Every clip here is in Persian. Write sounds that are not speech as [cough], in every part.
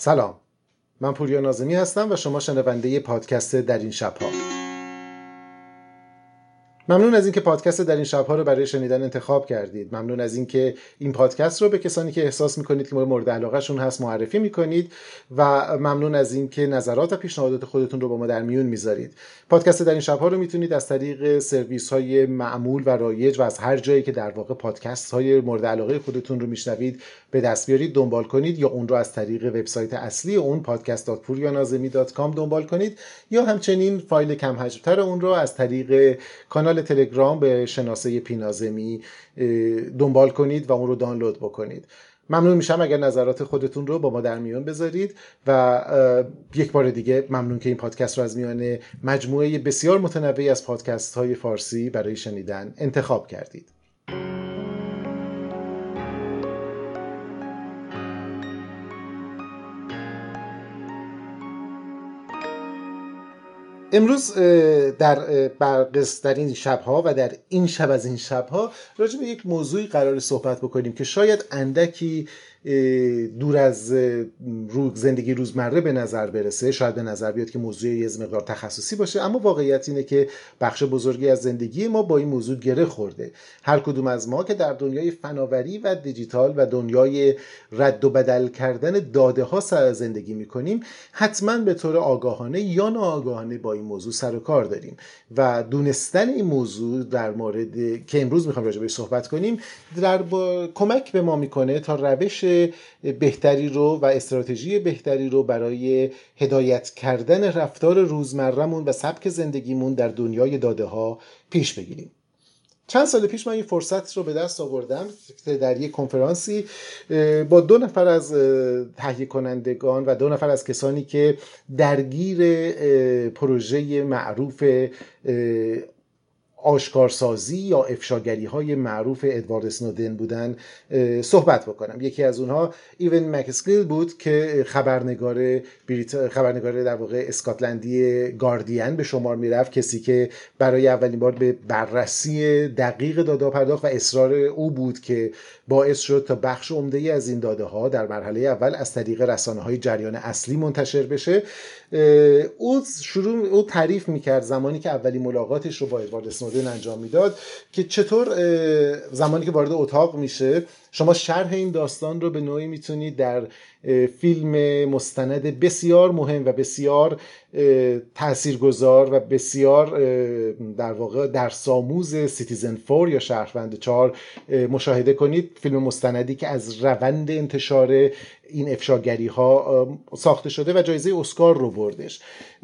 سلام. من پوریا نازمی هستم و شما شنونده پادکست در این شبها. ممنون از اینکه پادکست در این شبها رو برای شنیدن انتخاب کردید. ممنون از اینکه این پادکست رو به کسانی که احساس می‌کنید که مورد علاقهشون هست معرفی می‌کنید و ممنون از اینکه نظرات و پیشنهادات خودتون رو با ما در میون می‌ذارید. پادکست در این شبها رو می‌تونید از طریق سرویس های معمول و رایج و از هر جایی که در واقع پادکست های مورد علاقه خودتون رو میشنوید به دست بیارید دنبال کنید یا اون رو از طریق وبسایت اصلی اون podcast.puryanazemi.com دنبال کنید یا همچنین فایل کم حجمتر اون رو از طریق کانال تلگرام به شناسه پینازمی دنبال کنید و اون رو دانلود بکنید. ممنون میشم اگر نظرات خودتون رو با ما در میان بذارید و یک بار دیگه ممنون که این پادکست رو از میان مجموعه بسیار متنوعی از پادکست های فارسی برای شنیدن انتخاب کردید. امروز در برقص در این شبها و در این شب از این شبها راجع به یک موضوعی قرار صحبت بکنیم که شاید اندکی دور از رو زندگی روزمره به نظر برسه شاید به نظر بیاد که موضوع یه مقدار تخصصی باشه اما واقعیت اینه که بخش بزرگی از زندگی ما با این موضوع گره خورده. هر کدوم از ما که در دنیای فناوری و دیجیتال و دنیای رد و بدل کردن داده ها سر زندگی می‌کنیم حتما به طور آگاهانه یا ناآگاهانه با این موضوع سر و کار داریم. و دونستن این موضوع در مورد که امروز می‌خوام راجع بهش صحبت کنیم در با... کمک به ما می‌کنه تا روش بهتری رو و استراتژی بهتری رو برای هدایت کردن رفتار روزمرهمون و سبک زندگیمون در دنیای داده ها پیش بگیریم. چند سال پیش من این فرصت رو به دست آوردم در یک کنفرانسی با دو نفر از تهیه کنندگان و دو نفر از کسانی که درگیر پروژه معروف آشکارسازی یا افشاگری های معروف ادوارد سنودن بودن صحبت بکنم. یکی از اونها ایون مکسکیل بود که خبرنگار بریت... خبرنگار در واقع اسکاتلندی گاردین به شمار می‌رفت کسی که برای اولین بار به بررسی دقیق داده پرداخت و اصرار او بود که باعث شد تا بخش عمده ای از این داده ها در مرحله اول از طریق رسانه های جریان اصلی منتشر بشه. او شروع او تعریف می‌کرد زمانی که اولین ملاقاتش رو با ادوارد اسنودن انجام می‌داد که چطور زمانی که وارد اتاق میشه شما شرح این داستان رو به نوعی می‌تونید در فیلم مستند بسیار مهم و بسیار تاثیرگذار و بسیار در واقع در ساموز Citizenfour یا شهروند چهار. مشاهده کنید فیلم مستندی که از روند انتشار این افشاگری ها ساخته شده و جایزه اسکار رو بردش.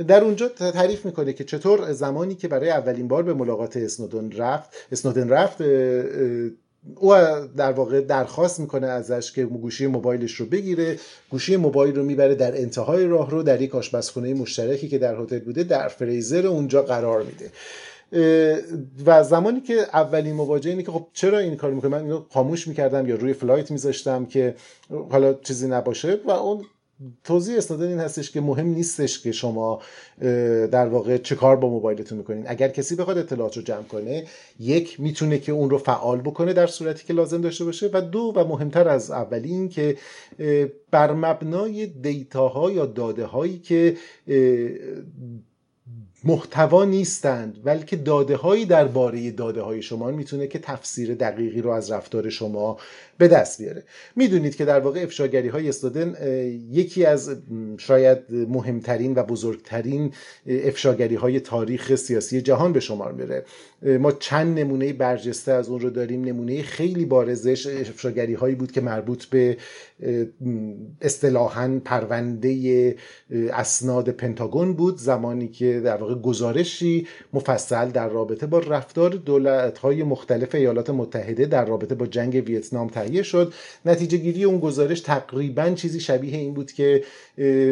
در اونجا تعریف می‌کنه که چطور زمانی که برای اولین بار به ملاقات اسنودن رفت اسنودن رفت او در واقع درخواست می‌کنه ازش که گوشی موبایلش رو بگیره. گوشی موبایل رو می‌بره در انتهای راه رو در یک آشپزخونه مشترکی که در هتل بوده در فریزر اونجا قرار میده. و زمانی که اولین مواجهه اینه که خب چرا این کار می‌کنه؟ من اینو خاموش می‌کردم یا روی فلایت میذاشتم که حالا چیزی نباشه و اون توضیح اسنادن این هستش که مهم نیستش که شما در واقع چه کار با موبایلتون می‌کنین. اگر کسی بخواد اطلاعات رو جمع کنه یک می‌تونه که اون رو فعال بکنه در صورتی که لازم داشته باشه و دو و مهمتر از اولی این که بر مبنای دیتاها یا داده هایی که محتوا نیستند بلکه داده هایی درباره داده های شما می‌تونه که تفسیر دقیقی رو از رفتار شما به دست بیاره. می‌دونید که در واقع افشاگری های استودن یکی از شاید مهمترین و بزرگترین افشاگری های تاریخ سیاسی جهان به شمار میره. ما چند نمونه برجسته از اون رو داریم. نمونه خیلی بارزش افشاگری هایی بود که مربوط به اصطلاحا پرونده اسناد پنتاگون بود. زمانی که در واقع گزارشی مفصل در رابطه با رفتار دولت های مختلف ایالات متحده در رابطه با جنگ ویتنام تهیه شد. نتیجه گیری اون گزارش تقریبا چیزی شبیه این بود که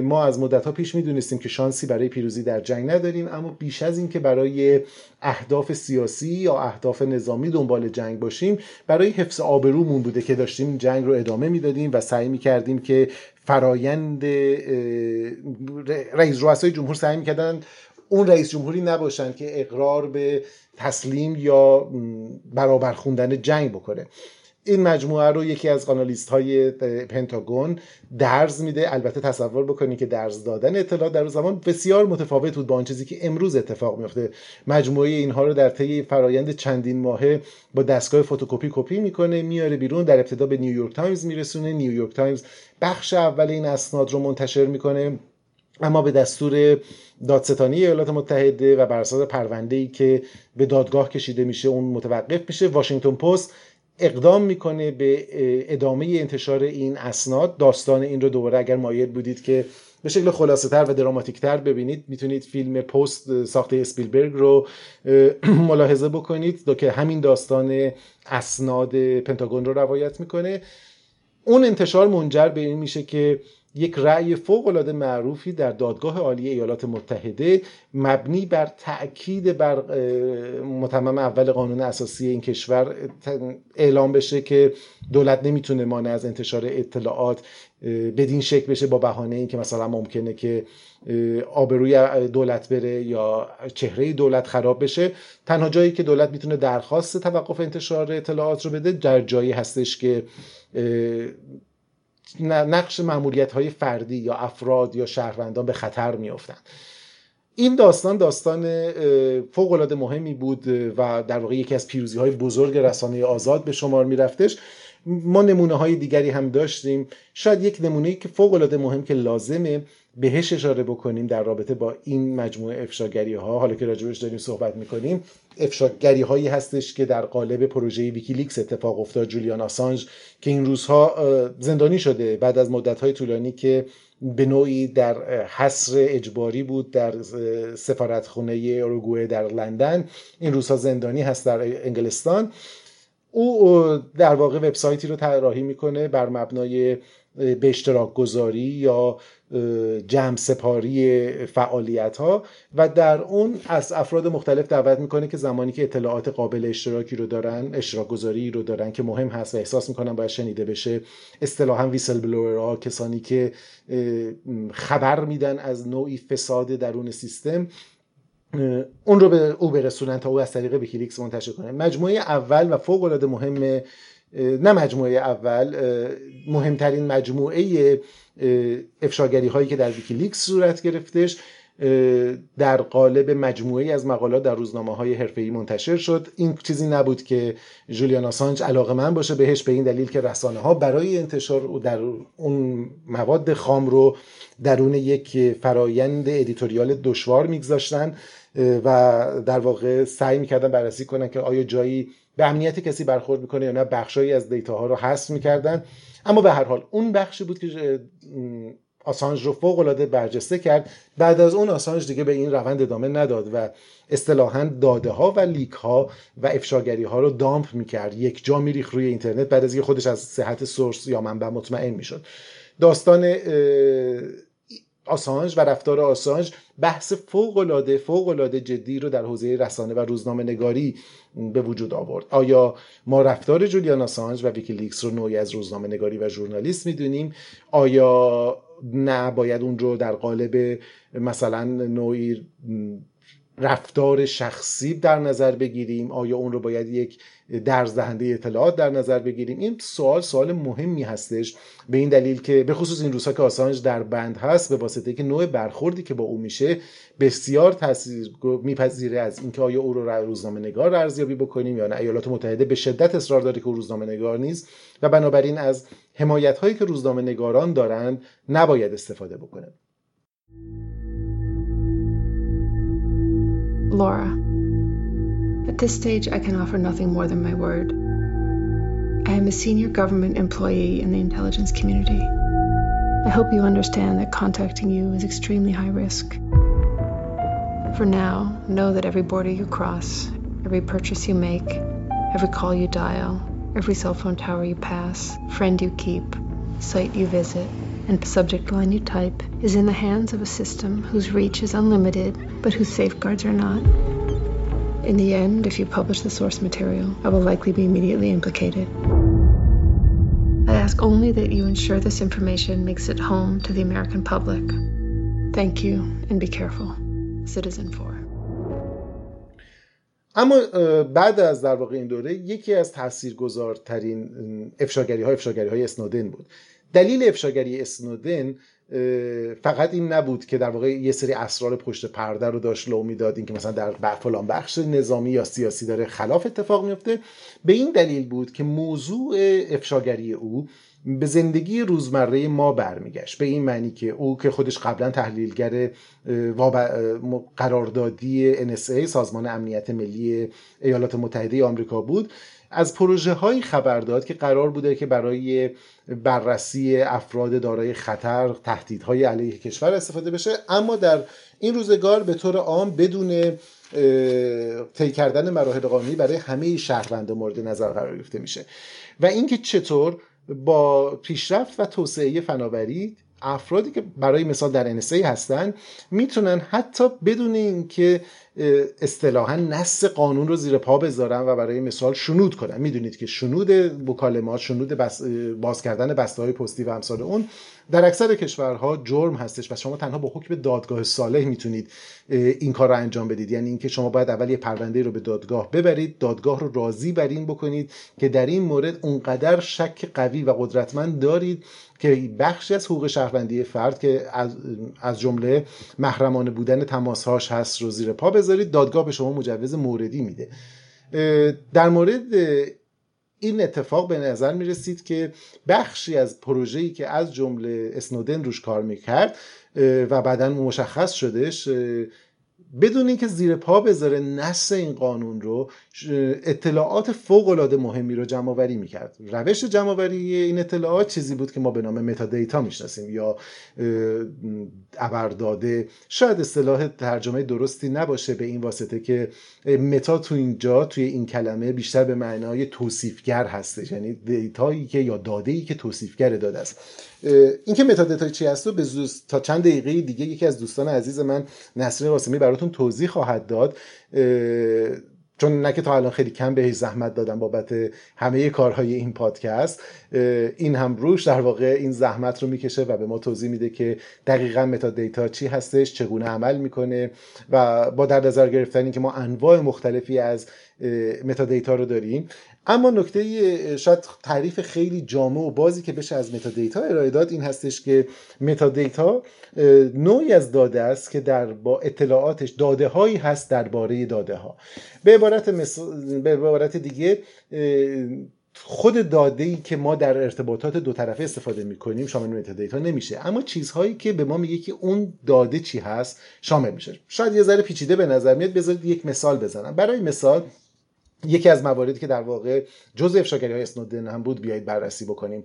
ما از مدت ها پیش می‌دونستیم که شانسی برای پیروزی در جنگ نداریم اما بیش از این که برای اهداف سیاسی یا اهداف نظامی دنبال جنگ باشیم برای حفظ آبرومون بوده که داشتیم جنگ رو ادامه می‌دادیم و سعی می‌کردیم که فرایند رئیس رؤسای جمهور سعی می‌کردن اون رئیس جمهوری نباشن که اقرار به تسلیم یا برابر خوندن جنگ بکنه. این مجموعه رو یکی از analyst های پنتاگون درز میده. البته تصور بکنید که درز دادن اطلاعات در زمان بسیار متفاوت بود با آن چیزی که امروز اتفاق میفته مجموعه اینها رو در طی فرایند چندین ماهه با دستگاه فتوکپی کپی می‌کنه میاره بیرون در ابتدا به نیویورک تایمز میرسونه. نیویورک تایمز بخش اول این اسناد رو منتشر می‌کنه. اما به دستور دادستانی ایالات متحده و بر اساس پرونده ای که به دادگاه کشیده میشه اون متوقف میشه واشنگتن پست اقدام می‌کنه به ادامه انتشار این اسناد. داستان این رو دوباره اگر مایل بودید که به شکل خلاصه تر و دراماتیک تر ببینید می‌تونید فیلم پست ساخته اسپیلبرگ رو [clears throat] ملاحظه بکنید که همین داستان اسناد پنتاگون رو روایت می‌کنه. اون انتشار منجر به این میشه که یک رأی فوق معروفی در دادگاه عالی ایالات متحده مبنی بر تأکید بر متمم اول قانون اساسی این کشور اعلام بشه که دولت نمی‌تونه مانع از انتشار اطلاعات بدین شکل بشه با بهانه اینکه مثلا ممکنه که آبروی دولت بره یا چهره دولت خراب بشه. تنها جایی که دولت می‌تونه درخواست توقف انتشار اطلاعات رو بده در جایی هستش که نقش معمولیت های فردی یا افراد یا شهروندان به خطر میافتند این داستان داستان فوق العاده مهمی بود و در واقع یکی از پیروزی های بزرگ رسانه آزاد به شمار میرفتش. ما نمونه های دیگری هم داشتیم. شاید یک نمونه که فوق العاده مهم که لازمه بهش اشاره بکنیم در رابطه با این مجموعه افشاگری ها حالا که راجبش داریم صحبت می‌کنیم افشاگری هایی هستش که در قالب پروژه ویکیلیکس اتفاق افتاد. جولیان آسانج که این روزها زندانی شده بعد از مدت های طولانی که به نوعی در حصر اجباری بود در سفارتخونه اروگوئه در لندن. این روزها زندانی هست در انگلستان. او در واقع وبسایتی رو طراحی می‌کنه بر مبنای به اشتراک گذاری یا جمع سپاری فعالیت ها و در اون از افراد مختلف دعوت می‌کنه که زمانی که اطلاعات قابل اشتراکی رو دارن اشتراک گذاری رو دارن که مهم هست و احساس می‌کنن باید شنیده بشه. اصطلاحا whistleblower کسانی که خبر میدن از نوعی فساد درون سیستم اون رو به او برسونن تا او از طریق ویکیلیکس منتشر کنه. مجموعه اول و فوق العاده مهم نه مجموعه اول مهمترین مجموعه افشاگری هایی که در ویکیلیکس صورت گرفتش در قالب مجموعه از مقالات در روزنامه های حرفه‌ای منتشر شد. این چیزی نبود که جولیان آسانج علاقه‌مند باشه بهش به این دلیل که رسانه ها برای انتشار در اون مواد خام رو درون یک فرایند editorial دشوار میگذاشتن و در واقع سعی می‌کردن بررسی کنن که آیا جایی به امنیت کسی برخورد می‌کنه یا نه بخشایی از دیتاها رو حذف می‌کردن. اما به هر حال اون بخشی بود که آسانج رو فوق العاده برجسته کرد. بعد از اون آسانج دیگه به این روند ادامه نداد و اصطلاحا داده ها و لیک ها و افشاگری ها رو دامپ می‌کرد. یک جا میریخ روی اینترنت بعد از اینکه خودش از صحت سورس یا منبع مطمئن می‌شد. داستان آسانج و رفتار آسانج بحث فوق العاده فوق العاده جدی رو در حوزه رسانه و روزنامه نگاری به وجود آورد. آیا ما رفتار جولیان آسانج و ویکیلیکس رو نوعی از روزنامه نگاری و ژورنالیست می‌دونیم؟ آیا نه باید اون رو در قالب مثلا نوعی رفتار شخصی در نظر بگیریم؟ آیا اون رو باید یک درز دهنده اطلاعات در نظر بگیریم؟ این سوال سوال مهمی هستش. به این دلیل که به خصوص این روزها که آسانج در بند هست به واسطه که نوع برخوردی که با او میشه بسیار تاثیر میپذیره از اینکه آیا او رو روزنامه نگار ارزیابی بکنیم یا نه. ایالات متحده به شدت اصرار داره که او روزنامه نگار نیست و بنابراین از حمایت هایی که روزنامه نگاران دارند نباید استفاده بکنه. Laura. At this stage, I can offer nothing more than my word. I am a senior government employee in the intelligence community. I hope you understand that contacting you is extremely high risk. For now, know that every border you cross, every purchase you make, every call you dial, every cell phone tower you pass, friend you keep, site you visit, and subject line you type is in the hands of a system whose reach is unlimited but whose safeguards are not. In the end, if you publish the source material, I will likely be immediately implicated. I ask only that you ensure this information makes it home to the American public. Thank you and be careful. Citizen 4 اما بعد از در واقع این دوره یکی از تاثیرگذارترین افشاگری های افشاگری های اسنودن بود دلیل افشاگری اسنودن فقط این نبود که در واقع یه سری اسرار پشت پرده رو داشت لو می‌داد اینکه مثلا در فلان بخش نظامی یا سیاسی داره خلاف اتفاق میفته به این دلیل بود که موضوع افشاگری او به زندگی روزمره ما برمیگشت. به این معنی که او که خودش قبلا تحلیلگر قراردادی NSA سازمان امنیت ملی ایالات متحده آمریکا بود از پروژه هایی خبر داد که قرار بوده که برای بررسی افراد دارای خطر تهدیدهای علیه کشور استفاده بشه. اما در این روزگار به طور عام بدون طی کردن مراحل قانونی برای همه شهروندان مورد نظر قرار گرفته میشه. و اینکه چطور با پیشرفت و توسعه فناوری افرادی که برای مثال در NSA هستن می‌تونن حتی بدون اینکه اصطلاحا نص قانون رو زیر پا بذارن و برای مثال شنود کنن. می‌دونید که شنود مکالمات شنود باز کردن بسته های پستی و امثال اون در اکثر کشورها جرم هستش و شما تنها با حکم دادگاه صالح می‌تونید این کار رو انجام بدید. یعنی اینکه شما باید اول یه پرونده رو به دادگاه ببرید دادگاه رو راضی بر این بکنید که در این مورد اونقدر شک قوی و قدرتمند دارید که بخشی از حقوق شهروندی فرد که از جمله محرمانه بودن تماسهاش هست رو زیر پا بذارید دادگاه به شما مجوز موردی میده. در مورد این اتفاق به نظر می رسید که بخشی از پروژه‌ای که از جمله اسنودن روش کار می‌کرد و بعدا مشخص شدش بدون اینکه زیر پا بذاره نص این قانون رو اطلاعات فوق العاده مهمی رو جمع آوری می‌کرد. روش جمع آوری این اطلاعات چیزی بود که ما به نام metadata می‌شناسیم یا ابرداده. شاید اصطلاح ترجمه درستی نباشه به این واسطه که meta تو اینجا توی این کلمه بیشتر به معنای توصیفگر هستش. یعنی data یی که یا داده ای که توصیفگر داده است. اینکه metadata چی هست به تا چند دقیقه دیگه یکی از دوستان عزیز من نصر قاسمی براتون توضیح خواهد داد. چون نه تا الان خیلی کم بهش زحمت دادم بابت همه کارهای این پادکست این هم روش در واقع این زحمت رو می‌کشه و به ما توضیح میده که دقیقا metadata چی هستش چگونه عمل می‌کنه و با در نظر گرفتن که ما انواع مختلفی از metadata رو داریم. اما نکته شاید تعریف خیلی جامع و بازی که بشه از metadata ارائه داد این هستش که متا دیتا نوعی از داده است که در با اطلاعاتش داده هایی هست درباره داده ها به عبارت, به عبارت دیگه خود داده ای که ما در ارتباطات دو طرفه استفاده می کنیم شامل متا دیتا نمیشه. اما چیزهایی که به ما میگه که اون داده چی هست شامل میشه. شاید یه ذره پیچیده به نظر میاد. بذارید یک مثال بزنم. برای مثال یکی از مواردی که در واقع جزء افشاگری های اسنودن هم بود بیایید بررسی بکنیم.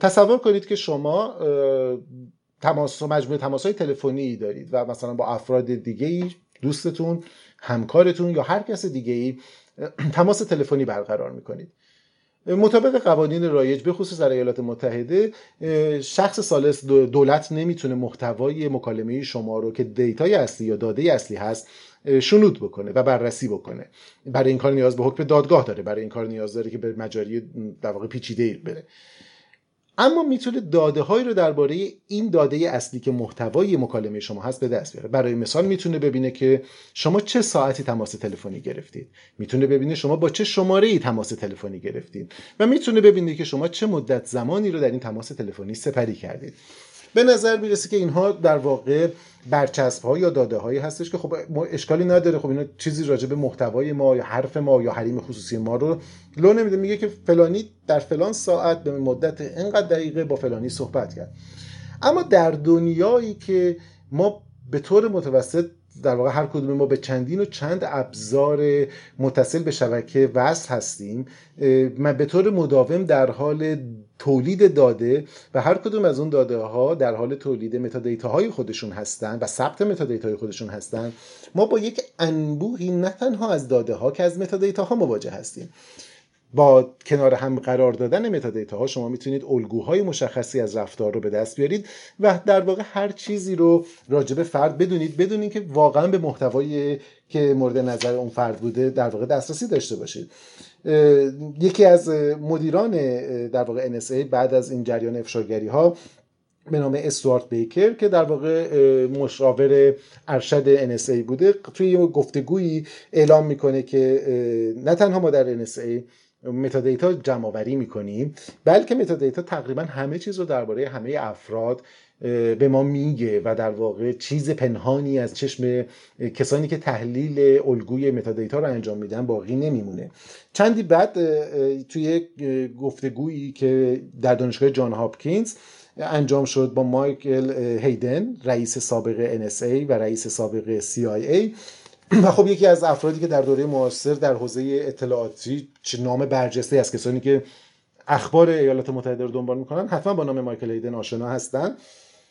تصور کنید که شما تماس مجموعه تماس های تلفنی دارید و مثلا با افراد دیگه ای دوستتون همکارتون یا هر کس دیگه ای تماس تلفنی برقرار می‌کنید. مطابق قوانین رایج به خصوص در ایالات متحده شخص سالس دولت نمی‌تونه محتوای مکالمه شما رو که دیتای اصلی یا داده اصلی هست شنود بکنه و بررسی بکنه. برای این کار نیاز به حکم دادگاه داره برای این کار نیاز داره که به مجاری در واقع پیچیده بره. اما می‌تونه داده هایی رو درباره این داده اصلی که محتوای مکالمه شما هست به دست بیاره. برای مثال می‌تونه ببینه که شما چه ساعتی تماس تلفنی گرفتید. می‌تونه ببینه شما با چه شماره ای تماس تلفنی گرفتید. و می‌تونه ببینه که شما چه مدت زمانی رو در این تماس تلفنی سپری کردید. به نظر می‌رسه که اینها در واقع برچسب ها یا داده هایی هستش که خب اشکالی نداره. خب اینا چیزی راجع به محتوای ما یا حرف ما یا حریم خصوصی ما رو لو نمیده. میگه که فلانی در فلان ساعت به مدت اینقدر دقیقه با فلانی صحبت کرد. اما در دنیایی که ما به طور متوسط در واقع هر کدوم ما به چندین و چند ابزار متصل به شبکه وصل هستیم من به طور مداوم در حال تولید داده و هر کدوم از اون داده ها در حال تولید metadata های خودشون هستن و ثبت metadata های خودشون هستن. ما با یک انبوهی نه تنها از داده ها که از metadata ها مواجه هستیم. با کنار هم قرار دادن metadata ها شما می‌تونید الگوهای مشخصی از رفتار رو به دست بیارید و در واقع هر چیزی رو راجب فرد بدونید بدون اینکه واقعا به محتوایی که مورد نظر اون فرد بوده در واقع دسترسی داشته باشید. یکی از مدیران در واقع NSA بعد از این جریان افشاگری ها به نام استوارت بیکر که در واقع مشاور ارشد NSA بوده توی یه گفتگویی اعلام می‌کنه که نه تنها ما در NSA metadata جمع آوری می‌کنیم بلکه metadata تقریبا همه چیز رو درباره همه افراد به ما میگه و در واقع چیز پنهانی از چشم کسانی که تحلیل الگوی metadata رو انجام میدن باقی نمیمونه. چندی بعد توی گفتگویی که در دانشگاه جان هاپکینز انجام شد با مایکل هیدن رئیس سابق NSA و رئیس سابق CIA [clears throat] و خب یکی از افرادی که در دوره معاصر در حوزه اطلاعاتی چه نام برجسته از کسانی که اخبار ایالات متحده رو دنبال می‌کنن حتما با نام مایکل هیدن آشنا هستن.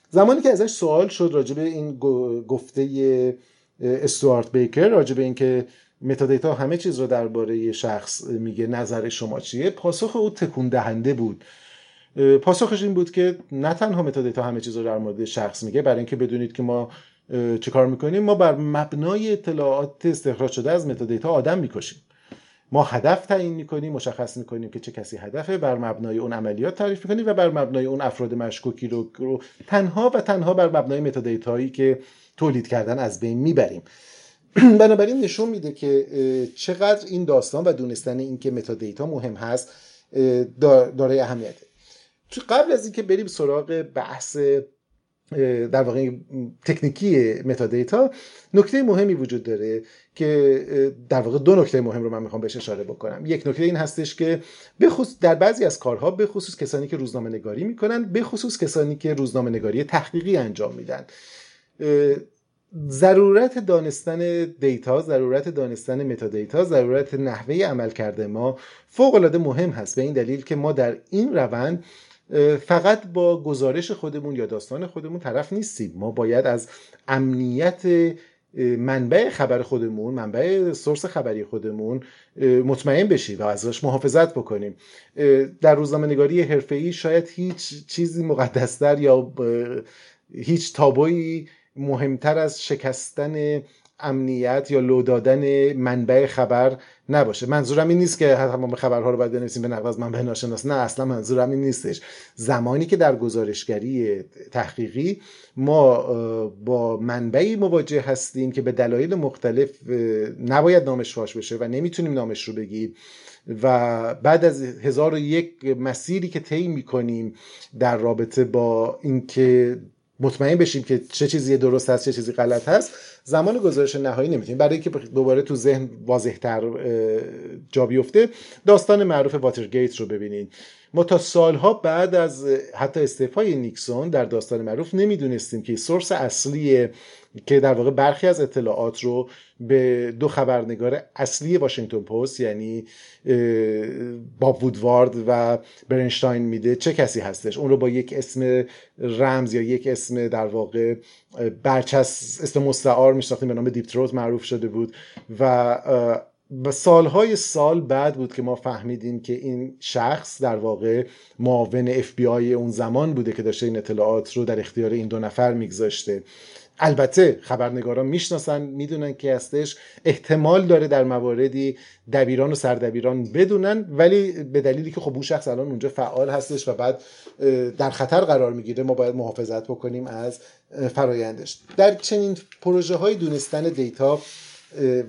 زمانی که ازش سوال شد راجع به این گفته استوارت بیکر راجع به اینکه metadata همه چیز رو درباره شخص میگه نظر شما چیه پاسخ او تکون دهنده بود پاسخش این بود که نه تنها metadata همه چیز رو در مورد شخص میگه برای اینکه بدونید که ما چه کار می‌کنیم؟ ما بر مبنای اطلاعات استخراج شده از metadata آدم می‌کشیم. ما هدف تعیین می‌کنیم مشخص می‌کنیم که چه کسی هدفه بر مبنای اون عملیات تعریف می‌کنیم و بر مبنای اون افراد مشکوکی رو, رو تنها و تنها بر مبنای metadata یی که تولید کردن از بین می‌بریم. [clears throat] بنابراین نشون میده که چقدر این داستان و دونستن اینکه metadata مهم هست دارای اهمیته. قبل از اینکه بریم سراغ بحث در واقع تکنیکی metadata نکته مهمی وجود داره که در واقع دو نکته مهم رو من می‌خوام بهش اشاره بکنم. یک نکته این هستش که بخصوص در بعضی از کارها به خصوص کسانی که روزنامه نگاری می‌کنن به خصوص کسانی که روزنامه نگاری تحقیقی انجام میدن. ضرورت دانستن دیتا ضرورت دانستن متادیتا ضرورت نحوه عمل کرده ما فوق العاده مهم هست. به این دلیل که ما در این روند فقط با گزارش خودمون یا داستان خودمون طرف نیستیم. ما باید از امنیت منبع خبر خودمون منبع سورس خبری خودمون مطمئن بشیم و ازش محافظت بکنیم. در روزنامه نگاری حرفه‌ای شاید هیچ چیزی مقدستر یا هیچ تابویی مهمتر از شکستن امنیت یا لو دادن منبع خبر نباشه. منظورم این نیست که تمام خبرها رو باید بنویسیم به نقل از منبع ناشناس. نه اصلا منظورم این نیستش. زمانی که در گزارشگری تحقیقی ما با منبعی مواجه هستیم که به دلایل مختلف نباید نامش فاش بشه و نمی‌تونیم نامش رو بگیم و بعد از هزار و یک مسیری که طی می‌کنیم در رابطه با اینکه مطمئن بشیم که چه چیزی درست هست چه چیزی غلط هست زمان گزارش نهایی نمی‌تونیم. برای اینکه دوباره تو ذهن واضحتر جا بیفته داستان معروف واترگیت رو ببینید ما تا سالها بعد از حتی استعفای نیکسون در داستان معروف نمی‌دونستیم که سورس اصلی که در واقع برخی از اطلاعات رو به دو خبرنگار اصلی واشنگتن پست یعنی باب وودوارد و برنشتاین میده چه کسی هستش؟ اون رو با یک اسم رمز یا یک اسم در واقع برچس اسم مستعار میشناختیم به نام Deep Throat معروف شده بود و و سالهای سال بعد بود که ما فهمیدیم که این شخص در واقع معاون اف بی آی اون زمان بوده که داشته این اطلاعات رو در اختیار این دو نفر میگذاشته. البته خبرنگاران می‌شناسن می‌دونن که هستش احتمال داره در مواردی دبیران و سردبیران بدونن ولی به دلیلی که خب اون شخص الان اونجا فعال هستش و بعد در خطر قرار می‌گیره ما باید محافظت بکنیم از فرایندش. در چنین پروژه های دونستن دیتا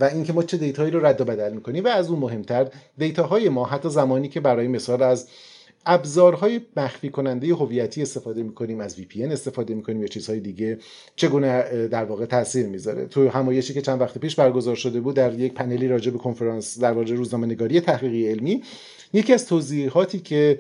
و اینکه ما چه دیتایی رو رد و بدل می‌کنیم و از اون مهمتر دیتاهای ما حتی زمانی که برای مثال از ابزارهای مخفی کننده هویتی استفاده می‌کنیم از VPN استفاده می‌کنیم یا چیزهای دیگه. چگونه در واقع تاثیر می‌ذاره؟ تو همایشی که چند وقت پیش برگزار شده بود در یک پنلی راجع به کنفرانس در واقع روزنامه نگاری تحقیقی علمی یکی از توضیحاتی که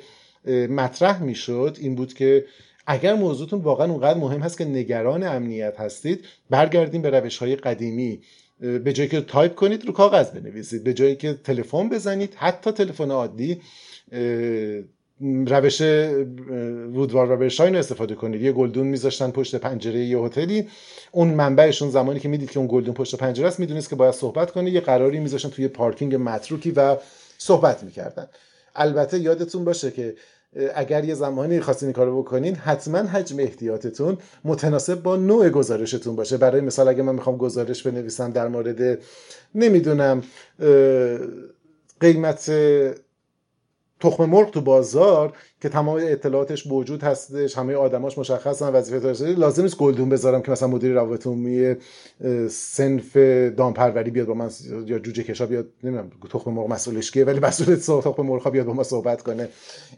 مطرح می‌شد این بود که اگر موضوعتون واقعا اونقدر مهم هست که نگران امنیت هستید برگردیم به روش های قدیمی به جایی که تایپ کنید رو کاغذ بنویسید. به جایی که تلفن بزنید حتی تلفن عادی روش وودوار و برشاین استفاده کنید. یه گلدون میذاشتن پشت پنجره یه هتلی. اون منبعشون زمانی که می‌دید که اون گلدون پشت پنجره است می‌دونست که باید صحبت کنه یه قراری میذاشتن توی پارکینگ متروکی و صحبت می‌کردن. البته یادتون باشه که اگر یه زمانی خواستین این کارو بکنین حتما حجم احتیاطتون متناسب با نوع گزارشتون باشه. برای مثال اگه من می‌خوام گزارش بنویسم در مورد نمی‌دونم قیمت تخم مرغ تو بازار که تمام اطلاعاتش موجود هستش همه آدماش مشخصن وظیفه داشته لازم نیست گلدون بذارم که مثلا مدیر روابط عمومی سنف دامپروری بیاد با من یا جوجه کشا بیاد نمی‌دونم تخم مرغ مسئولش کیه ولی مسئول تخم مرغ بیاد با ما صحبت کنه.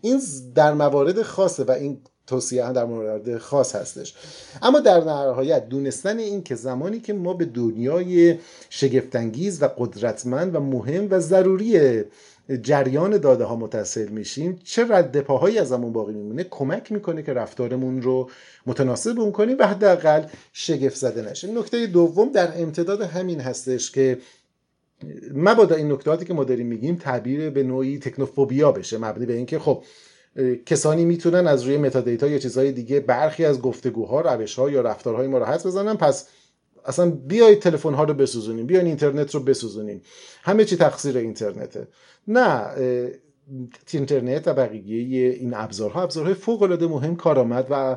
این در موارد خاصه و این توصیه در مورد خاص هستش. اما در نهایت دونستن این که زمانی که ما به دنیای شگفتانگیز و قدرتمند و مهم و ضروری جریان داده ها متصل میشیم چه رد پاهایی ازمون باقی میمونه کمک می‌کنه که رفتارمون رو متناسب اون کنیم و حداقل شگفت زده نشه. نکته دوم در امتداد همین هستش که مبادا این نکتاتی که ما داریم میگیم تعبیر به نوعی تکنوفوبیا بشه مبنی به اینکه خب کسانی می‌تونن از روی متادیتا یا چیزهای دیگه برخی از گفتگوها روشها یا رفتارهای ما رو حس بزنن پس اصلا بیایید تلفن ها رو بسوزونیم بیاین اینترنت رو بسوزونیم. همه چی تقصیر اینترنته. نه اینترنت و بقیه این ابزارها ابزارهای فوق العاده مهم کارآمد و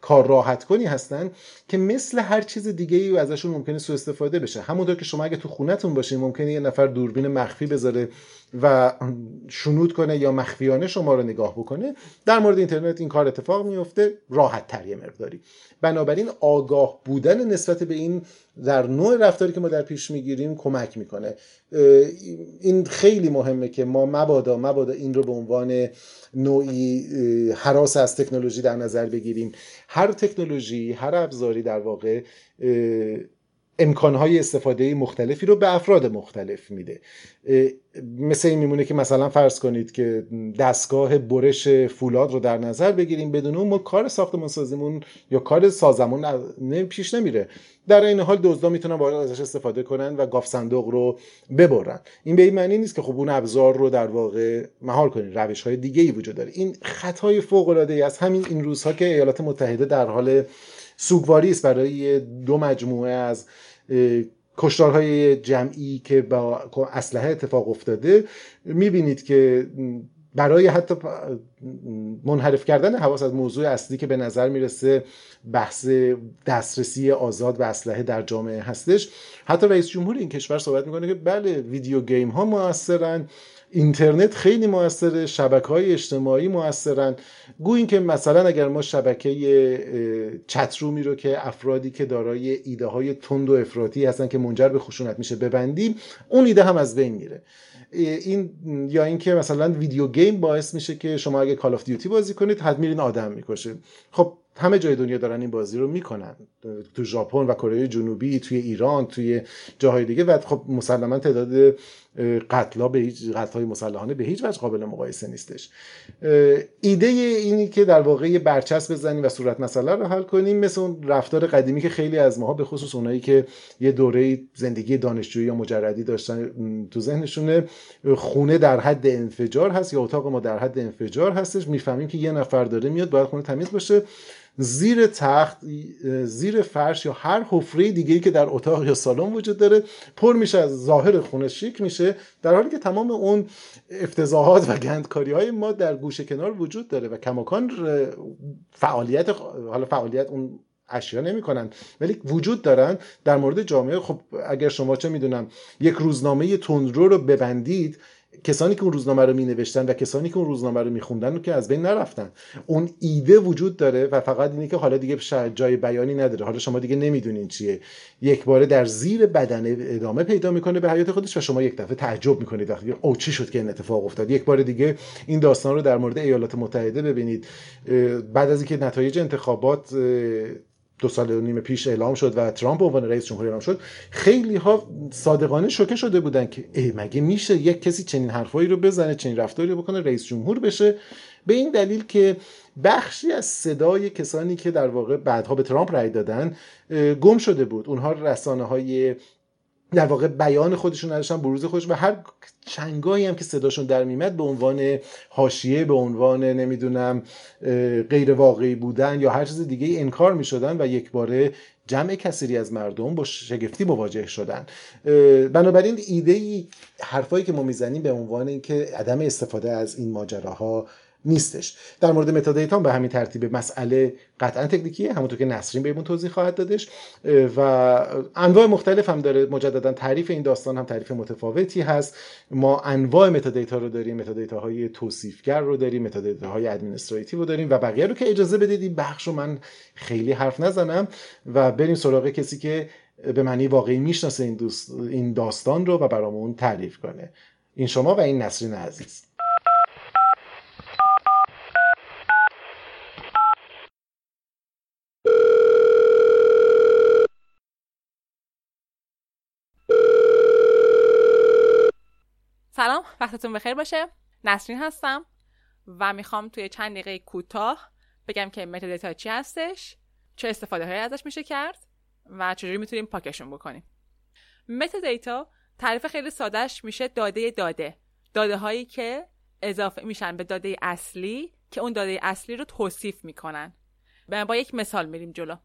کار راحت کنی هستن که مثل هر چیز دیگه ای ازشون ممکنه سوء استفاده بشه. همونطور که شما اگه تو خونتون باشین ممکنه یه نفر دوربین مخفی بذاره و شنود کنه یا مخفیانه شما رو نگاه بکنه در مورد اینترنت این کار اتفاق میفته راحت تر یه مقداری. بنابراین آگاه بودن نسبت به این در نوع رفتاری که ما در پیش می‌گیریم کمک می‌کنه. این خیلی مهمه که ما مبادا مبادا این رو به عنوان نوعی حراس از تکنولوژی در نظر بگیریم. هر تکنولوژی هر ابزاری در واقع امکانهای استفاده مختلفی رو به افراد مختلف میده. مثل این میمونه که مثلا فرض کنید که دستگاه برش فولاد رو در نظر بگیریم بدون اون ما کار ساختمان سازیمون یا کار سازمون پیش نمیره. در این حال دزدا می‌تونن وارد ازش استفاده کنن و گاف صندوق رو ببرن. این به این معنی نیست که خب اون ابزار رو در واقع مهار کنین روش های دیگه ای وجود داره. این خطای فوق العاده ای از همین این روزها که ایالات متحده در حال سوگواری است برای دو مجموعه از کشتارهای جمعی که با اسلحه اتفاق افتاده. می‌بینید که برای حتی منحرف کردن حواس از موضوع اصلی که به نظر می‌رسه بحث دسترسی آزاد و اسلحه در جامعه هستش. حتی رئیس جمهور این کشور صحبت می‌کنه که بله ویدیو گیم ها موثرن. اینترنت خیلی موثره شبکه های اجتماعی موثرن. گوییم که مثلا اگر ما شبکه چترومی رو که افرادی که دارای ایده های تند و افراطی هستن که منجر به خشونت میشه ببندیم اون ایده هم از بین میره. این یا اینکه مثلا video game باعث میشه که شما اگه Call of Duty بازی کنید حد میرین آدم می‌کشه. خب همه جای دنیا دارن این بازی رو می‌کنن. تو ژاپن و کره جنوبی توی ایران توی جاهای دیگه و خب مسلما تعداد قتلا به هیچ قتل‌های مسلحانه به هیچ وجه قابل مقایسه نیستش. ایده اینی که در واقع یه برچسب بزنیم و صورت مسئله رو حل کنیم مثل اون رفتار قدیمی که خیلی از ماها به خصوص اونایی که یه دوره زندگی دانشجویی یا مجردی داشتن تو ذهنشونه خونه در حد انفجار هست یا اتاق ما در حد انفجار هستش. می‌فهمیم که یه نفر داره میاد باید خونه تمیز باشه. زیر تخت زیر فرش یا هر حفره دیگه که در اتاق یا سالن وجود داره پر میشه از ظاهر خونه شیک میشه. در حالی که تمام اون افتضاحات و گندکاری های ما در گوشه کنار وجود داره و کماکان فعالیت حالا فعالیت اون اشیا نمی‌کنن ولی وجود دارن. در مورد جامعه خب اگر شما چه می‌دونم یک روزنامه تندرو رو ببندید کسانی که اون روزنامه رو می نوشتن و کسانی که اون روزنامه رو می خوندن که از بین نرفتن. اون ایده وجود داره و فقط اینه که حالا دیگه جای بیانی نداره. حالا شما دیگه نمی‌دونین چیه. یک باره در زیر بدن ادامه پیدا می‌کنه به حیات خودش و شما یک دفعه تعجب می‌کنید. وقتی او چی شد که این اتفاق افتاد. یک بار دیگه این داستان رو در مورد ایالات متحده ببینید. بعد از اینکه نتایج انتخابات دو سال و نیم پیش اعلام شد و ترامپ عنوان رئیس جمهوری اعلام شد خیلی ها صادقانه شوکه شده بودن که ای مگه میشه یک کسی چنین حرفایی رو بزنه چنین رفتاری رو بکنه رئیس جمهور بشه؟ به این دلیل که بخشی از صدای کسانی که در واقع بعدها به ترامپ رأی دادن گم شده بود. اونها رسانه های در واقع بیان خودشون نداشتن بروز خودشون و هر چنگایی هم که صداشون در میمد به عنوان حاشیه به عنوان نمی‌دونم غیر واقعی بودن یا هر چیز دیگه انکار می‌شدن و یک باره جمع کثیری از مردم با شگفتی مواجه شدن. بنابراین ایده ای حرفایی که ما می‌زنیم به عنوان اینکه عدم استفاده از این ماجراها نیستش. در مورد متادیتا به همین ترتیب مسئله قطعا تکنیکیه همونطور که نسرین بهمون توضیح خواهد دادش. و انواع مختلف هم داره مجددا تعریف این داستان هم تعریف متفاوتی هست. ما انواع metadata رو داریم metadata های توصیفگر رو داریم metadata های administrative رو داریم و بقیه رو که اجازه بدید این بخش رو من خیلی حرف نزنم و بریم سراغ کسی که به معنی واقعی می‌شناسه این, این داستان رو و برامون تعریف کنه. این شما و این نسرین عزیز. سلام وقتتون بخیر باشه. نسرین هستم و می‌خوام توی چند دقیقه کوتاه بگم که metadata چی هستش چه استفاده هایی ازش میشه کرد و چجوری می‌تونیم پاکشون بکنیم. metadata تعریف خیلی سادهش میشه داده داده. داده هایی که اضافه میشن به داده اصلی که اون داده اصلی رو توصیف می‌کنن. با یک مثال میریم جلو.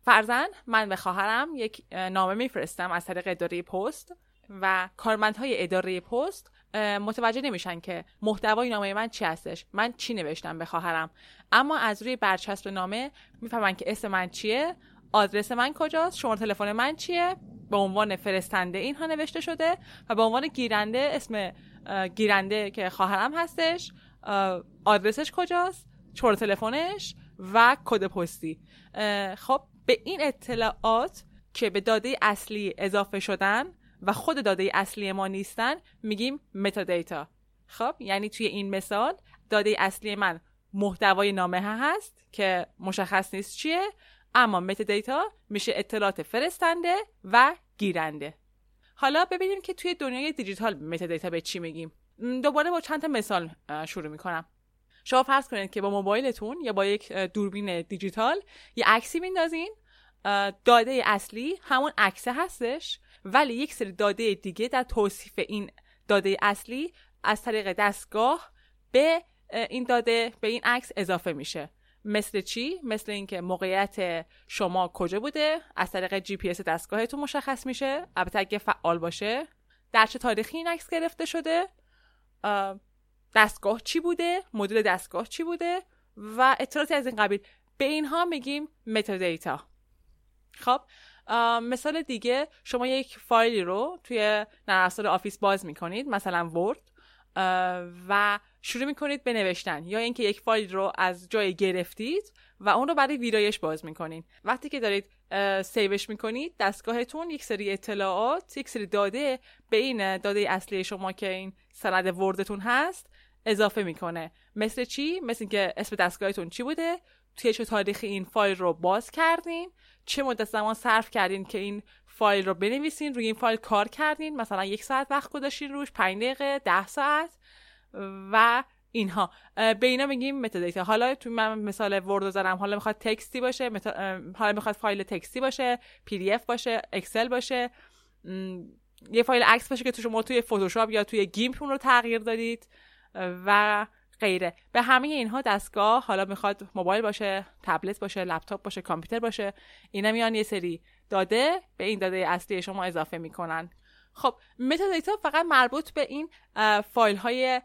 فرضا من به خواهرم یک نامه میفرستم از طریق اداره پست و کارمندهای اداره پست متوجه نمیشن که محتوای نامه من چی هستش من چی نوشتم به خواهرم. اما از روی برچسب نامه می‌فهمن که اسم من چیه آدرس من کجاست شماره تلفن من چیه به عنوان فرستنده اینها نوشته شده و به عنوان گیرنده اسم گیرنده که خواهرم هستش آدرسش کجاست شماره تلفنش و کد پستی. خب به این اطلاعات که به داده اصلی اضافه شدن و خود داده اصلی ما نیستن میگیم metadata خب یعنی توی این مثال داده اصلی من محتوای نامه هست که مشخص نیست چیه اما metadata میشه اطلاعات فرستنده و گیرنده. حالا ببینیم که توی دنیای دیجیتال metadata به چی میگیم. دوباره با چند تا مثال شروع می‌کنم. شما فرض کنید که با موبایلتون یا با یک دوربین دیجیتال یه عکسی میندازین. داده اصلی همون عکسه هستش. ولی یک سری داده دیگه در توصیف این داده اصلی از طریق دستگاه به این داده به این عکس اضافه میشه. مثل چی؟ مثل اینکه موقعیت شما کجا بوده؟ از طریق جی پی اس دستگاهتون مشخص میشه. البته اگه فعال باشه در چه تاریخی این عکس گرفته شده؟ دستگاه چی بوده؟ مدل دستگاه چی بوده؟ و اطلاعاتی از این قبیل. به اینها میگیم metadata. خب مثال دیگه شما یک فایلی رو توی نرم Office باز می‌کنید مثلا Word و شروع می‌کنید به نوشتن یا اینکه یک فایل رو از جایی گرفتید و اون رو برای ویرایش باز می‌کنید وقتی که دارید save ش می‌کنید دستگاهتون یک سری اطلاعات یک سری داده به این داده اصلی شما که این سند Word تون هست اضافه می‌کنه. مثل چی؟ مثل اینکه اسم دستگاهتون چی بوده؟ توی چه تاریخی این فایل رو باز کردین؟ چه مدت زمان صرف کردین که این فایل رو بنویسین روی این فایل کار کردین؟ مثلا یک ساعت وقت گذاشتین روش پنج دقیقه ده ساعت و اینها. به اینا میگیم metadata حالا تو من مثال Word زدم. حالا می‌خواد text ی باشه حالا می‌خواد فایل text ی باشه PDF باشه Excel باشه. یه فایل عکس باشه که تو شما توی فتوشاپ یا توی GIMP اون رو تغییر دادید. و غیره. به همه اینها دستگاه حالا می‌خواد موبایل باشه تبلت باشه لپتاپ باشه کامپیوتر باشه اینا میان یه سری داده به این داده اصلی شما اضافه می‌کنن. خب metadata فقط مربوط به این فایل های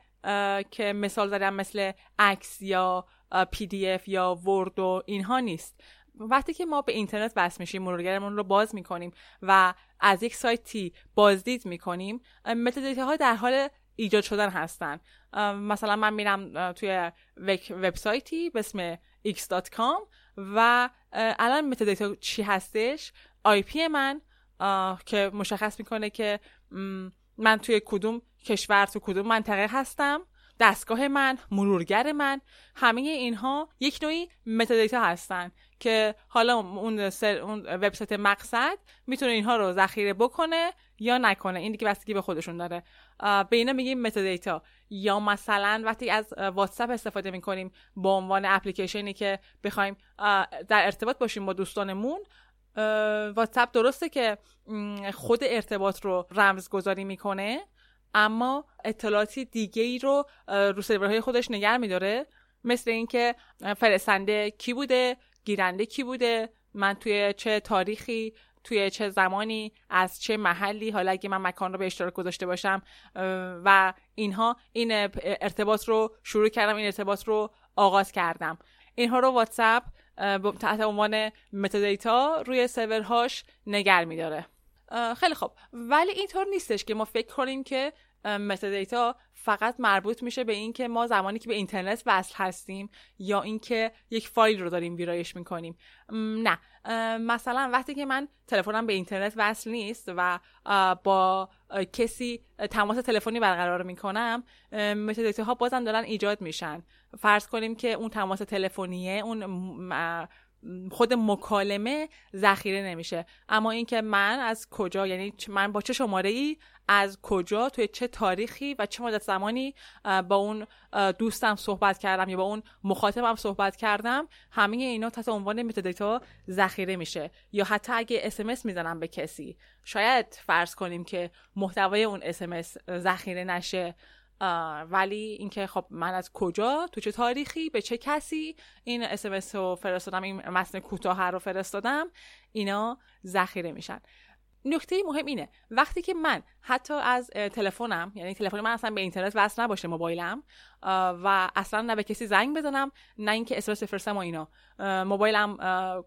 که مثال زدم مثل عکس یا PDF یا Word و اینها نیست. وقتی که ما به اینترنت وصل میشیم مرورگرمون رو باز می‌کنیم و از یک سایتی بازدید می‌کنیم metadata ها در حال ایجاد شدن هستن. مثلا من میرم توی وبسایتی به اسم x.com و الان metadata چی هستش؟ IP من که مشخص می‌کنه که من توی کدوم کشور تو کدوم منطقه هستم. دستگاه من مرورگر من همه اینها یک نوعی metadata هستن که حالا اون, اون وبسایت مقصد می‌تونه اینها رو ذخیره بکنه یا نکنه. این دیگه بستگی به خودشون داره. به اینا میگیم metadata. یا مثلا وقتی از واتساپ استفاده می‌کنیم به عنوان اپلیکیشنی که بخوایم در ارتباط باشیم با دوستانمون واتساپ درسته که خود ارتباط رو رمزگذاری می‌کنه. اما اطلاعاتی دیگه ای رو رو سرورهای خودش نگه میداره مثل اینکه فرستنده کی بوده گیرنده کی بوده من توی چه تاریخی توی چه زمانی از چه محلی حالا اگه من مکان رو به اشتراک گذاشته باشم و اینها این ارتباط رو شروع کردم این ارتباط رو آغاز کردم. اینها رو واتساپ تحت عنوان متادیتا روی سرورهاش نگر میداره. خیلی خوب. ولی اینطور نیستش که ما فکر کنیم که metadata فقط مربوط میشه به اینکه ما زمانی که به اینترنت وصل هستیم یا اینکه یک فایل رو داریم ویرایش می‌کنیم. نه. مثلا وقتی که من تلفنم به اینترنت وصل نیست و با کسی تماس تلفنی برقرار می‌کنم metadata ها بازم دارن ایجاد میشن. فرض کنیم که اون تماس تلفنیه اون خود مکالمه ذخیره نمیشه. اما اینکه من از کجا یعنی من با چه شماره ای از کجا توی چه تاریخی و چه مدت زمانی با اون دوستم صحبت کردم یا با اون مخاطبم صحبت کردم همه اینا تحت عنوان متادیتا ذخیره میشه. یا حتی اگه اسمس می‌زنم به کسی. شاید فرض کنیم که محتوای اون اسمس ذخیره نشه. ولی اینکه خب من از کجا؟ تو چه تاریخی؟ به چه کسی؟ این اسمس رو فرستادم این متن کوتاه رو فرستادم. اینا ذخیره میشن. نکته مهم اینه وقتی که من حتی از تلفنم یعنی تلفن من اصلا به اینترنت وصل نباشه موبایلم و اصلا نه به کسی زنگ بزنم نه اینکه اسمس بفرستم و اینا. موبایلم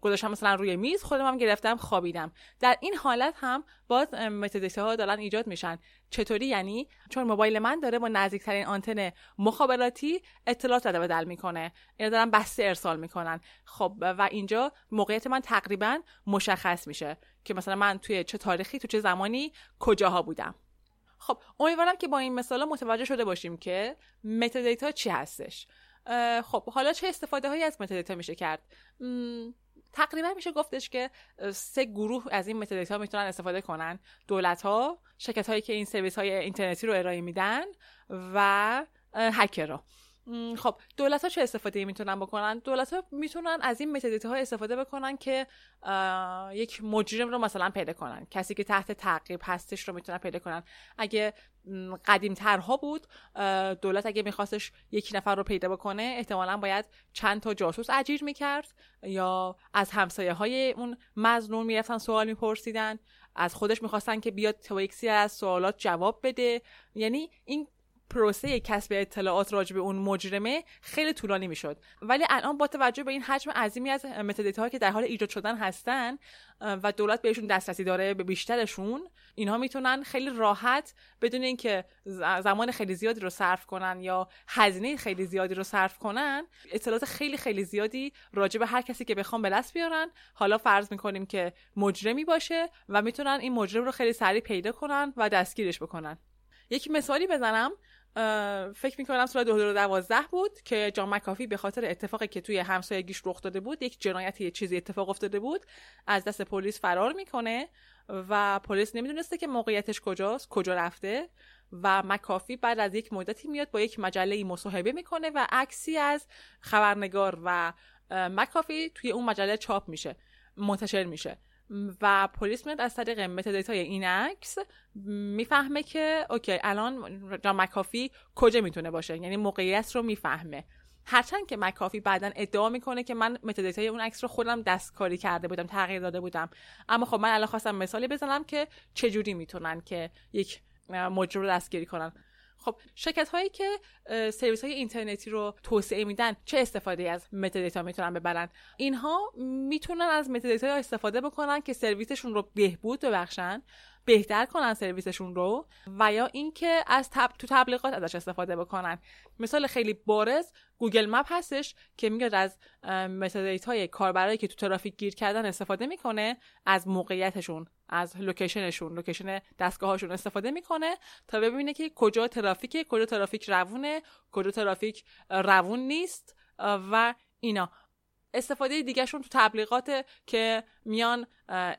گذاشتم مثلا روی میز خودم هم گرفتم خوابیدم. در این حالت هم باز متدیته ها دارن ایجاد میشن. چطوری؟ یعنی چون موبایل من داره با نزدیکترین آنتن مخابراتی اطلاعات رد بدل می‌کنه. اینا دارن بسته ارسال می‌کنن. خب و اینجا موقعیت من تقریبا مشخص میشه که مثلا من توی چه تاریخی تو چه زمانی کجاها بودم. خب امیدوارم که با این مثالا متوجه شده باشیم که metadata چی هستش. خب حالا چه استفاده هایی از metadata میشه کرد؟ تقریبا میشه گفتش که سه گروه از این metadata می‌تونن استفاده کنن. دولت ها شرکت هایی که این سرویس های اینترنتی رو ارائه میدن و هکرها. خب دولت ها چه استفاده می‌تونن بکنن؟ دولت ها می‌تونن از این متدیت ها استفاده بکنن که یک مجرم رو مثلا پیدا کنن. کسی که تحت تعقیب هستش رو می‌تونن پیدا کنن. اگه قدیم ترها بود دولت اگه میخواستش یک نفر رو پیدا بکنه احتمالا باید چند تا جاسوس اجیر می‌کرد یا از همسایه های اون مزنون می‌رفتن سوال میپرسیدن. از خودش می‌خواستن که بیاد تا یکسی از سوالات جواب بده. یعنی این پروسه کسب اطلاعات راجع به اون مجرمه خیلی طولانی می‌شد. ولی الان با توجه به این حجم عظیمی از متادیتا که در حال ایجاد شدن هستن و دولت بهشون دسترسی داره به بیشترشون اینها می‌تونن خیلی راحت بدون اینکه زمان خیلی زیادی رو صرف کنن یا هزینه خیلی زیادی رو صرف کنن اطلاعات خیلی خیلی زیادی راجع به هر کسی که بخوام به دست بیارن. حالا فرض می‌کنیم که مجرمی باشه و می‌تونن این مجرم رو خیلی سریع پیدا کنن و دستگیرش بکنن. یک مثالی بزنم. فکر می‌کنم سال 2012 بود که جان مکافی به خاطر اتفاقی که توی همسایگیش رخ داده بود یک جنایتی یه چیزی اتفاق افتاده بود. از دست پلیس فرار می‌کنه و پلیس نمی‌دونسته که موقعیتش کجاست کجا رفته و مکافی بعد از یک مدتی میاد با یک مجله مصاحبه می‌کنه و عکسی از خبرنگار و مکافی توی اون مجله چاپ میشه منتشر میشه. و پلیس میاد از طریق metadata ی این عکس می‌فهمه که okay الان جان مکافی کجا می‌تونه باشه؟ یعنی موقعیت رو می‌فهمه. هرچند که مکافی بعدا ادعا می‌کنه که من metadata ی اون عکس رو خودم دستکاری کرده بودم تغییر داده بودم. اما خب من الان خواستم مثالی بزنم که چجوری می‌تونن که یک مجرم رو دستگیری کنن. خب شرکت هایی که سرویس های اینترنتی رو توسعه میدن چه استفاده از metadata می‌تونن ببرن؟ اینها می‌تونن از metadata استفاده بکنن که سرویسشون رو بهبود ببخشن. بهتر کنن سرویسشون رو و یا اینکه از تب... تو تبلیغات ازش استفاده بکنن. مثال خیلی بارز Google Map هستش که میاد از metadata های کاربرایی که تو ترافیک گیر کردن استفاده می‌کنه از موقعیتشون از location شون location دستگاهاشون استفاده می‌کنه تا ببینه که کجا ترافیکه کجا ترافیک روونه کجا ترافیک روون نیست و اینا. استفاده دیگهشون تو تبلیغات که میان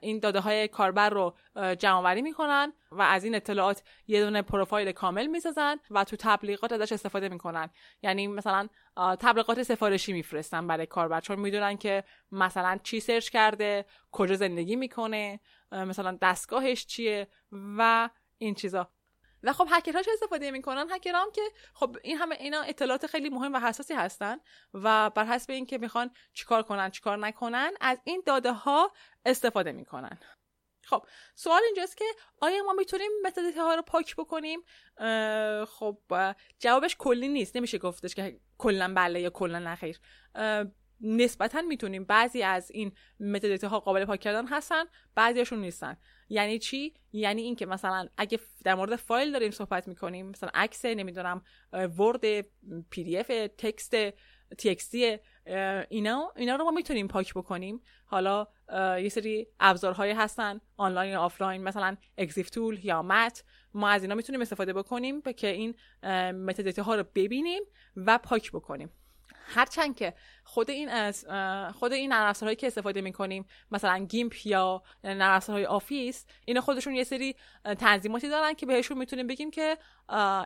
این داده های کاربر رو جمع آوری می‌کنن و از این اطلاعات یه دونه پروفایل کامل می‌سازن و تو تبلیغات ازش استفاده می‌کنن. یعنی مثلا تبلیغات سفارشی میفرستن برای کاربر چون می‌دونن که مثلا چی سرچ کرده کجا زندگی می‌کنه مثلا دستگاهش چیه و این چیزا. و خب هکرها چه استفاده می‌کنن. هکرها که خب این همه اینا اطلاعات خیلی مهم و حساسی هستن و بر حسب اینکه می‌خوان چیکار کنن چیکار نکنن از این داده ها استفاده می‌کنن. خب سوال اینجاست که آیا ما می‌تونیم متدیته ها رو پاک بکنیم؟ خب جوابش کلی نیست. نمیشه گفتش که کلا بله یا کلا نخیر. نسبتا می‌تونیم بعضی از این متدیته ها قابل پاک کردن هستن بعضیشون نیستن. یعنی چی؟ یعنی اینکه مثلا اگه در مورد فایل داریم صحبت می‌کنیم مثلا عکس نمی‌دونم Word PDF text تی اینا اینا رو ما می‌تونیم پاک بکنیم. حالا یه سری ابزارهایی هستن آنلاین آفلاین مثلا ExifTool یا MAT. ما از اینا می‌تونیم استفاده بکنیم که این metadata ها رو ببینیم و پاک بکنیم. هرچند که خود این از خود این نرم که استفاده می‌کنیم مثلا GIMP یا نرم های Office اینا خودشون یه سری تنظیماتی دارن که بهشون می‌تونیم بگیم که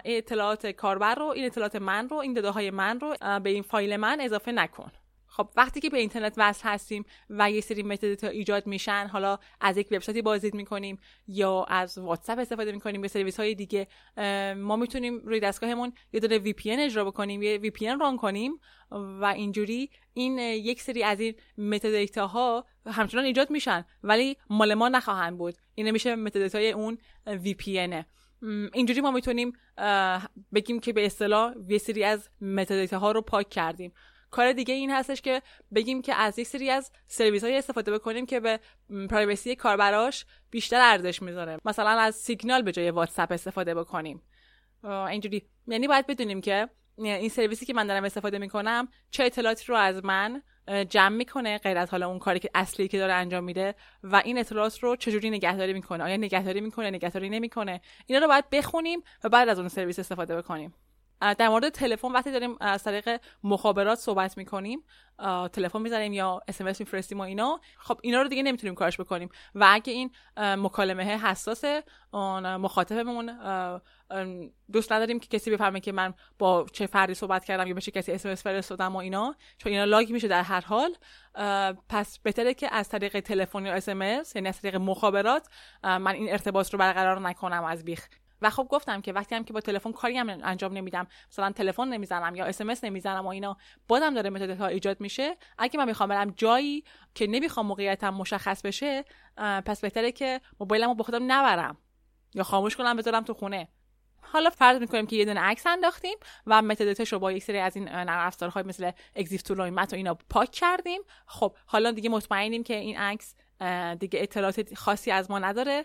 اطلاعات کاربر رو این اطلاعات من رو این داده های من رو به این فایل من اضافه نکن. خب وقتی که به اینترنت وصل هستیم و یه سری metadata ایجاد میشن حالا از یک وبسایتی بازدید می‌کنیم یا از واتساپ استفاده می‌کنیم به سرویس های دیگه ما می‌تونیم روی دستگاهمون یه دونه VPN اجرا بکنیم یه VPN run کنیم و اینجوری این یک سری از این متد ها همچنان ایجاد میشن ولی مال ما نخواهند بود. این میشه متد اون VPN اینجوری ما می‌تونیم بگیم که به اصطلاح یه سری از متد ها رو پاک کردیم. کار دیگه این هستش که بگیم که از یک سری از سرویس های استفاده بکنیم که به پرایوسی کاربراش بیشتر ارزش می‌ذاره. مثلا از سیگنال به جای واتساپ استفاده بکنیم. اینجوری. یعنی باید بدونیم که این سرویسی که من دارم استفاده می‌کنم چه اطلاعاتی رو از من جمع می‌کنه غیر از حالا اون کاری که اصلی که داره انجام میده و این اطلاعات رو چجوری نگهداری می‌کنه؟ آیا نگهداری می‌کنه؟ نگهداری نمی‌کنه؟ اینا رو باید بخونیم و بعد از اون سرویس استفاده بکنیم. در مورد تلفن وقتی داریم از طریق مخابرات صحبت می‌کنیم تلفن می‌زنیم یا اس ام میفرستیم و اینا خب اینا رو دیگه نمی‌تونیم کارش بکنیم. و اگه این مکالمه حساسه اون مخاطبمون دوست نداریم که کسی بفهمه که من با چه فردی صحبت کردم یا به چه کسی SMS فرستادم و اینا چون اینا log میشه در هر حال. پس بهتره که از طریق تلفن یا SMS یعنی از طریق مخابرات من این ارتباط رو برقرار نکنم از بیخ و خب گفتم که وقتی هم که با تلفن کاری هم انجام نمیدم مثلا تلفن نمی‌زنم یا SMS نمی‌زنم و اینا بازم داره metadata ها ایجاد میشه. اگه من می‌خوام برم جایی که نمی‌خوام موقعیتم مشخص بشه پس بهتره که موبایلمو با خودم نبرم یا خاموش کنم بذارم تو خونه. حالا فرض می‌کنیم که یه دونه عکس انداختیم و متدتش رو با یک سری از این نرم افزارهای مثل اگزیف تول و اینا پاک کردیم. خب حالا دیگه مطمئنیم که این عکس دیگه اطلاعات خاصی از ما نداره.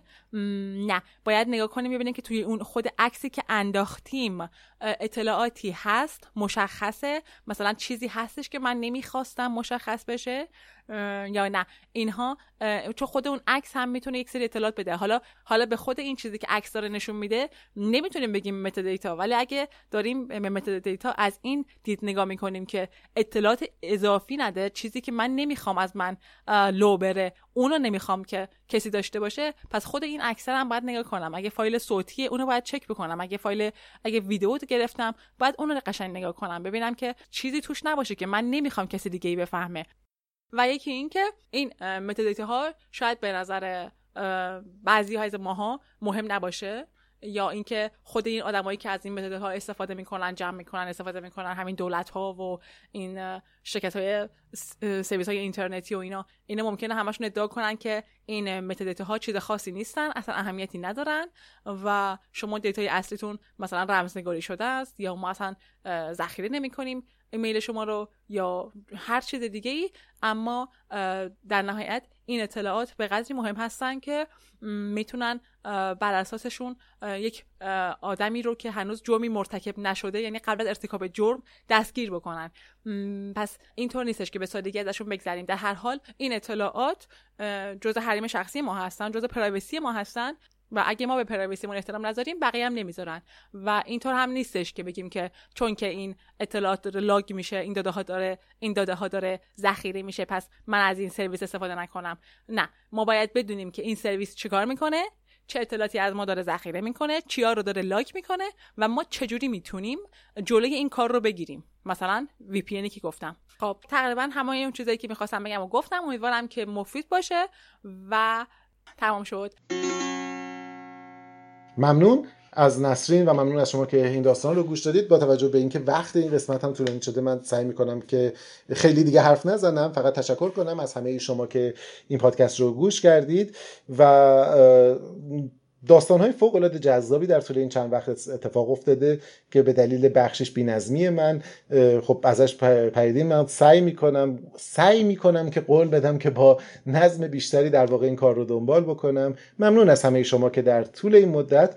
نه. باید نگاه کنیم ببینیم که توی اون خود عکسی که انداختیم اطلاعاتی هست مشخصه. مثلا چیزی هستش که من نمی‌خواستم مشخص بشه. یا نه. اینها چون خود اون عکس هم می‌تونه یک سری اطلاعات بده. حالا حالا به خود این چیزی که عکس داره نشون میده نمی‌تونیم بگیم metadata. ولی اگه داریم به metadata از این دید نگاه می‌کنیم که اطلاعات اضافی نده چیزی که من نمی‌خوام از من لو بره اونو نمی‌خوام که کسی داشته باشه پس خود این عکس رو هم باید نگاه کنم. اگه فایل صوتیه اونو باید چک بکنم. اگه فایل اگه ویدیو گرفتم باید اونو قشنگ نگاه کنم. ببینم که چیزی توش نباشه که من نمی‌خوام کسی دیگه ای بفهمه. و یکی این که این متدیتی ها شاید به نظر بعضی های ماها مهم نباشه. یا اینکه خود این آدمایی که از این متد ها استفاده می‌کنن جمع می‌کنن استفاده می‌کنن همین دولت ها و این شرکت های سرویس های اینترنتی و اینا اینا ممکنه همشون ادعا کنن که این متد ها چیز خاصی نیستن اصلا اهمیتی ندارن و شما data ی اصلیتون مثلا رمزنگاری شده است یا ما اصلا ذخیره نمی‌کنیم ایمیل شما رو یا هر چیز دیگه ای اما در نهایت این اطلاعات به قدری مهم هستن که می‌تونن بر اساسشون یک آدمی رو که هنوز جرمی مرتکب نشده یعنی قبل از ارتکاب جرم دستگیر بکنن. پس اینطور نیستش که به سادگی ازشون بگذریم. در هر حال این اطلاعات جزء حریم شخصی ما هستن جزء privacy ما هستن. و اگه ما به privacy مون احترام نذاریم بقیه هم نمی‌ذارن. و اینطور هم نیستش که بگیم که چون که این اطلاعات داره log میشه این داده ها داره این داده ها داره ذخیره میشه پس من از این سرویس استفاده نکنم. نه ما باید بدونیم که این سرویس چیکار می‌کنه چه اطلاعاتی از ما داره ذخیره می‌کنه چیا رو داره log می‌کنه و ما چجوری می‌تونیم جلوی این کار رو بگیریم. مثلا VPN که گفتم. خب تقریبا همه اون چیزایی که می‌خواستم بگم و گفتم امیدوارم که مفید باشه و تمام شد. ممنون از نسرین و ممنون از شما که این داستان رو گوش دادید. با توجه به اینکه وقت این قسمت هم طولانی شده من سعی می‌کنم که خیلی دیگه حرف نزنم. فقط تشکر کنم از همه شما که این پادکست رو گوش کردید و داستان های فوق العاده جذابی در طول این چند وقت اتفاق افتاده که به دلیل بخشش بینظمی من خب ازش پریدیم. من سعی می‌کنم سعی می‌کنم که قول بدم که با نظم بیشتری در واقع این کار رو دنبال بکنم. ممنون از همه شما که در طول این مدت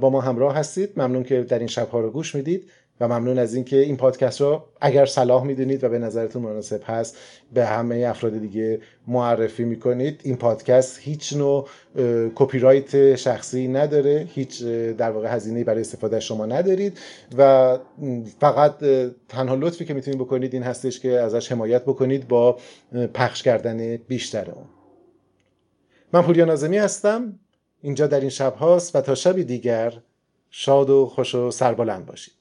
با ما همراه هستید. ممنون که در این شبها رو گوش می‌دید. و ممنون از اینکه این پادکست رو اگر صلاح می‌دونید و به نظرتون مناسب هست به همه افراد دیگه معرفی می‌کنید. این پادکست هیچ نوع کپی رایت شخصی نداره هیچ در واقع هزینه برای استفاده شما ندارید و فقط تنها لطفی که می‌تونید بکنید این هستش که ازش حمایت بکنید با پخش کردن بیشتر اون. من پوریا نازمی هستم. اینجا در این شب هاست و تا شبی دیگر شاد و خوش و سربلند باشید.